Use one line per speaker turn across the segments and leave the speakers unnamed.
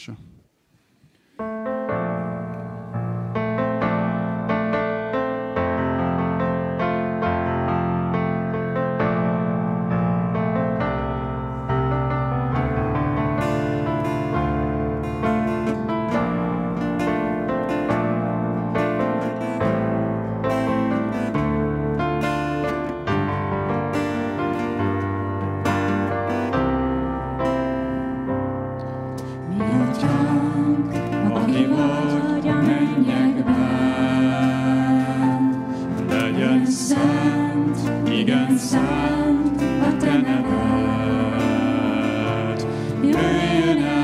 Sure. Szent, a Te neved, jöjjön el.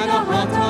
and a hot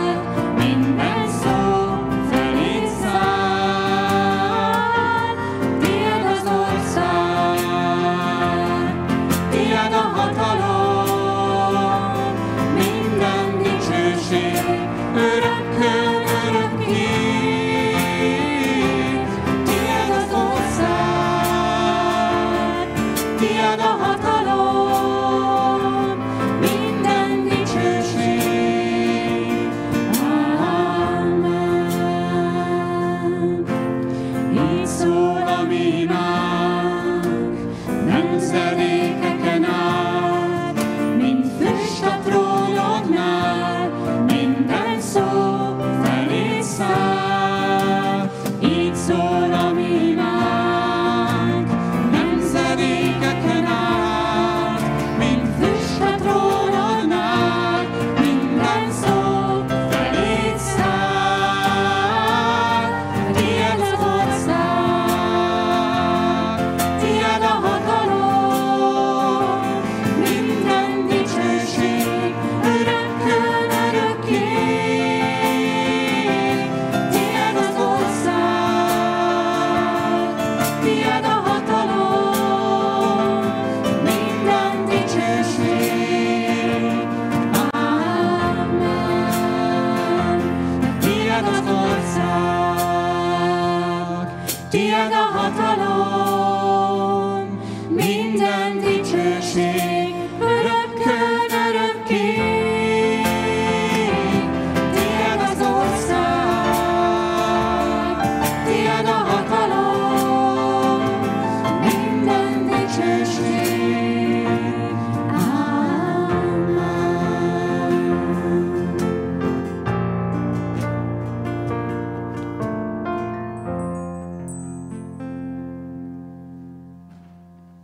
tied a.